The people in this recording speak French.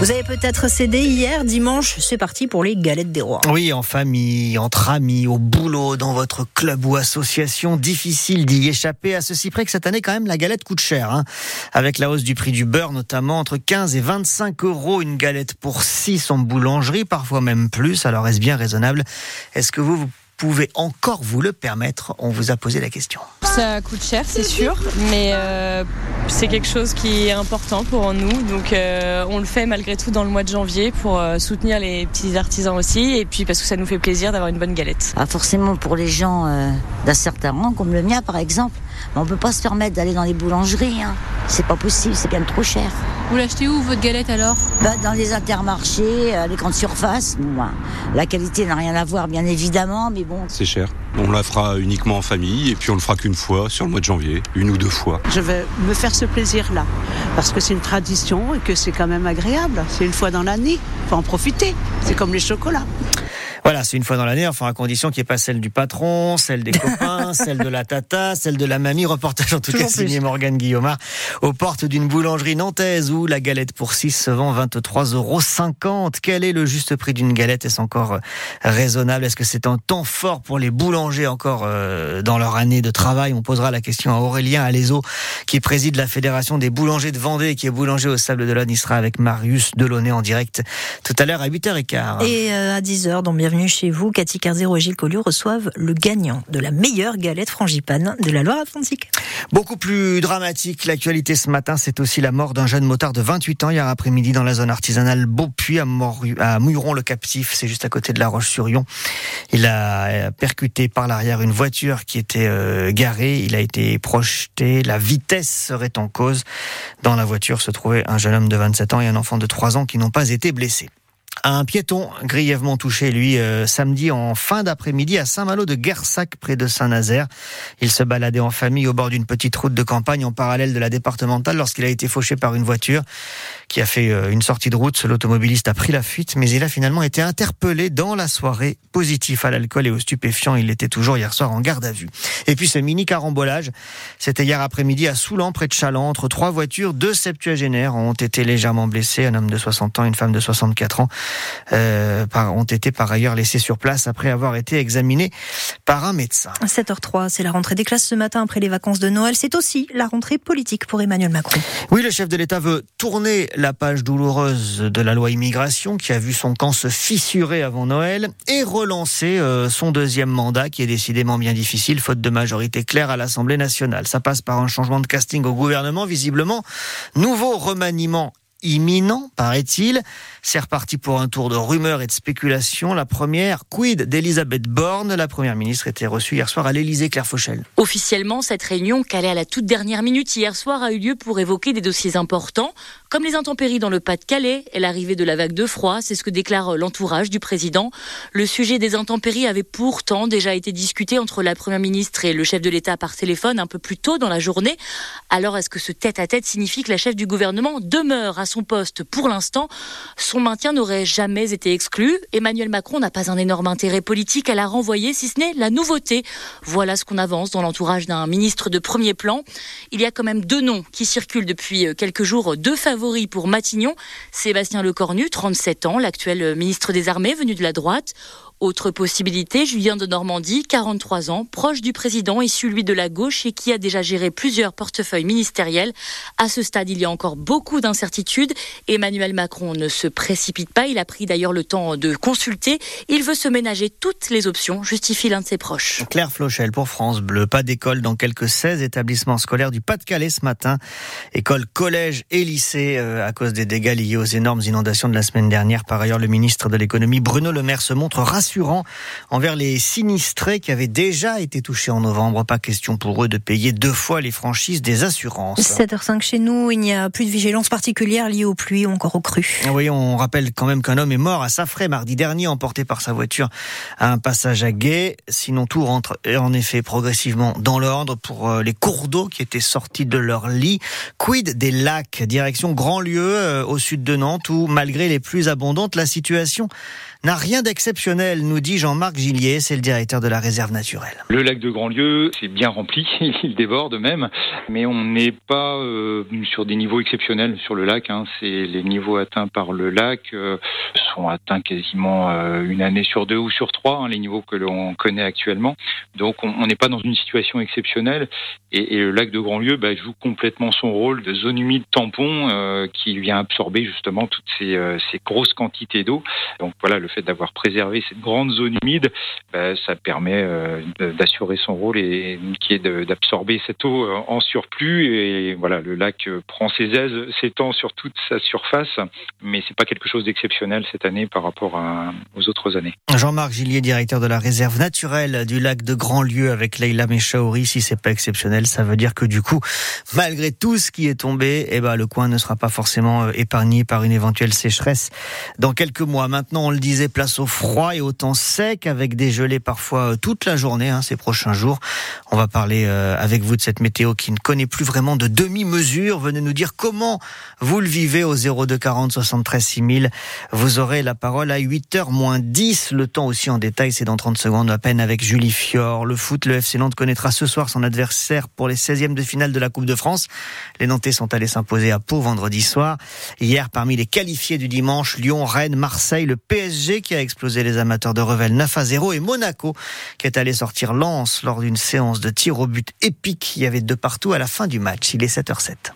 Vous avez peut-être cédé hier, dimanche, c'est parti pour les galettes des rois. Oui, en famille, entre amis, au boulot, dans votre club ou association, difficile d'y échapper à ceci près que cette année quand même la galette coûte cher. Hein. Avec la hausse du prix du beurre notamment, entre 15 et 25 euros une galette pour 6 en boulangerie, parfois même plus, alors est-ce bien raisonnable? Est-ce que vous, vous pouvez encore vous le permettre? On vous a posé la question. Ça coûte cher, c'est sûr, mais euh, c'est quelque chose qui est important pour nous. Donc euh, on le fait malgré tout dans le mois de janvier pour euh, soutenir les petits artisans aussi, et puis parce que ça nous fait plaisir d'avoir une bonne galette. Pas forcément pour les gens d'un certain rang, comme le mien par exemple. On peut pas se permettre d'aller dans les boulangeries. Hein. C'est pas possible, c'est bien trop cher. Vous l'achetez où votre galette alors? Bah, Dans les intermarchés, euh, les grandes surfaces. Bon, bah, la qualité n'a rien à voir, bien évidemment, mais bon. C'est cher. On la fera uniquement en famille et puis on le fera qu'une fois sur le mois de janvier, une ou deux fois. Je vais me faire ce plaisir-là parce que c'est une tradition et que c'est quand même agréable. C'est une fois dans l'année, faut en profiter. C'est comme les chocolats. Voilà, c'est une fois dans l'année, enfin à condition qu'il n'y ait pas celle du patron, celle des copains, celle de la tata, celle de la mamie. Reportage en tout cas signé Morgane Guillaumard aux portes d'une boulangerie nantaise où la galette pour 6 se vend 23,50 euros. Quel est le juste prix d'une galette? Est-ce encore raisonnable? Est-ce que c'est un temps fort pour les boulangers encore euh, dans leur année de travail? On posera la question à Aurélien Alézo qui préside la Fédération des boulangers de Vendée et qui est boulanger au Sable de l'One. Il sera avec Marius Delaunay en direct tout à l'heure à 8h15. Et euh, à 10h, donc bienvenue chez vous. Cathy Carzero et Gilles Collier reçoivent le gagnant de la meilleure galette frangipane de la Loire-Atlantique. Beaucoup plus dramatique, l'actualité ce matin, c'est aussi la mort d'un jeune motard de 28 ans hier après-midi dans la zone artisanale Beaupuy à, à Mouilleron-le-Captif, c'est juste à côté de la Roche-sur-Yon. Il a percuté par l'arrière une voiture qui était euh, garée, il a été projeté, la vitesse serait en cause. Dans la voiture se trouvait un jeune homme de 27 ans et un enfant de 3 ans qui n'ont pas été blessés. Un piéton grièvement touché, lui, euh, samedi en fin d'après-midi à Saint-Malo de Guersac, près de Saint-Nazaire. Il se baladait en famille au bord d'une petite route de campagne en parallèle de la départementale lorsqu'il a été fauché par une voiture qui a fait euh, une sortie de route. L'automobiliste a pris la fuite, mais il a finalement été interpellé dans la soirée. Positif à l'alcool et aux stupéfiants, il était toujours hier soir en garde à vue. Et puis ce mini carambolage, c'était hier après-midi à Soulan, près de Chaland, entre trois voitures, deux septuagénaires ont été légèrement blessés, un homme de 60 ans, une femme de 64 ans euh, ont été par ailleurs laissés sur place après avoir été examinés par un médecin. 7h03, c'est la rentrée des classes ce matin après les vacances de Noël. C'est aussi la rentrée politique pour Emmanuel Macron. Oui, le chef de l'État veut tourner la page douloureuse de la loi immigration qui a vu son camp se fissurer avant Noël et relancer euh, son deuxième mandat qui est décidément bien difficile faute de majorité claire à l'Assemblée nationale. Ça passe par un changement de casting au gouvernement visiblement, nouveau remaniement imminent, paraît-il. C'est reparti pour un tour de rumeurs et de spéculations. La première, quid d'Elisabeth Borne? La première ministre était reçue hier soir à l'Élysée, Claire Fauchel. Officiellement, cette réunion, calée à la toute dernière minute hier soir, a eu lieu pour évoquer des dossiers importants, comme les intempéries dans le Pas-de-Calais et l'arrivée de la vague de froid. C'est ce que déclare l'entourage du président. Le sujet des intempéries avait pourtant déjà été discuté entre la première ministre et le chef de l'État par téléphone un peu plus tôt dans la journée. Alors, est-ce que ce tête-à-tête signifie que la chef du gouvernement demeure à son poste pour l'instant. Son maintien n'aurait jamais été exclu. Emmanuel Macron n'a pas un énorme intérêt politique à la renvoyer, si ce n'est la nouveauté. Voilà ce qu'on avance dans l'entourage d'un ministre de premier plan. Il y a quand même deux noms qui circulent depuis quelques jours, deux favoris pour Matignon. Sébastien Lecornu, 37 ans, l'actuel ministre des Armées venu de la droite. Autre possibilité, Julien de Normandie, 43 ans, proche du président, issu lui de la gauche et qui a déjà géré plusieurs portefeuilles ministériels. À ce stade, il y a encore beaucoup d'incertitudes. Emmanuel Macron ne se précipite pas. Il a pris d'ailleurs le temps de consulter. Il veut se ménager toutes les options, justifie l'un de ses proches. Claire Flochel pour France Bleu. Pas d'école dans quelques 16 établissements scolaires du Pas-de-Calais ce matin. École, collège et lycée euh, à cause des dégâts liés aux énormes inondations de la semaine dernière. Par ailleurs, le ministre de l'économie, Bruno Le Maire, se montre rassuré rassurant envers les sinistrés qui avaient déjà été touchés en novembre. Pas question pour eux de payer deux fois les franchises des assurances. 7h05 chez nous, il n'y a plus de vigilance particulière liée aux pluies ou encore aux crues. Oui, on rappelle quand même qu'un homme est mort à Safray mardi dernier, emporté par sa voiture à un passage à guet. Sinon, tout rentre en effet progressivement dans l'ordre pour euh, les cours d'eau qui étaient sortis de leur lit. Quid des lacs, direction Grandlieu, euh, au sud de Nantes, où malgré les plus abondantes, la situation n'a rien d'exceptionnel, nous dit Jean-Marc Gillier, c'est le directeur de la réserve naturelle. Le lac de Grandlieu, c'est bien rempli, il déborde même, mais on n'est pas euh, sur des niveaux exceptionnels sur le lac. Hein. C'est les niveaux atteints par le lac euh, sont atteints quasiment euh, une année sur deux ou sur trois, hein, les niveaux que l'on connaît actuellement. Donc on n'est pas dans une situation exceptionnelle et, le lac de Grandlieu bah, joue complètement son rôle de zone humide tampon qui vient absorber justement toutes ces, ces grosses quantités d'eau. Donc voilà, le fait d'avoir préservé cette grande zone humide, bah, ça permet euh, d'assurer son rôle et qui est d'absorber cette eau en surplus. Et voilà, le lac prend ses aises, s'étend sur toute sa surface, mais c'est pas quelque chose d'exceptionnel cette année par rapport à, aux autres années. Jean-Marc Gillier, directeur de la réserve naturelle du lac de Grandlieu avec Leila Mechaouri, si c'est pas exceptionnel, ça veut dire que du coup, malgré tout ce qui est tombé, eh ben, le coin ne sera pas forcément euh, épargné par une éventuelle sécheresse dans quelques mois. Maintenant, on le disait, place au froid et au temps sec avec des gelées parfois euh, toute la journée hein, ces prochains jours. On va parler euh, avec vous de cette météo qui ne connaît plus vraiment de demi-mesure. Venez nous dire comment vous le vivez au 02 40 73 6000. Vous aurez la parole à 8h moins 10. Le temps aussi en détail, c'est dans 30 secondes à peine avec Julie Fior. Le foot, le FC Nantes connaîtra ce soir son adversaire pour les 16e de finale de la Coupe de France. Les Nantais sont allés s'imposer à Pau vendredi soir. Hier, parmi les qualifiés du dimanche, Lyon, Rennes, Marseille, le PSG qui a explosé les amateurs de Revel 9 à 0 et Monaco qui est allé sortir Lens lors d'une séance de tir au but épique. Il y avait deux partout à la fin du match. Il est 7h07.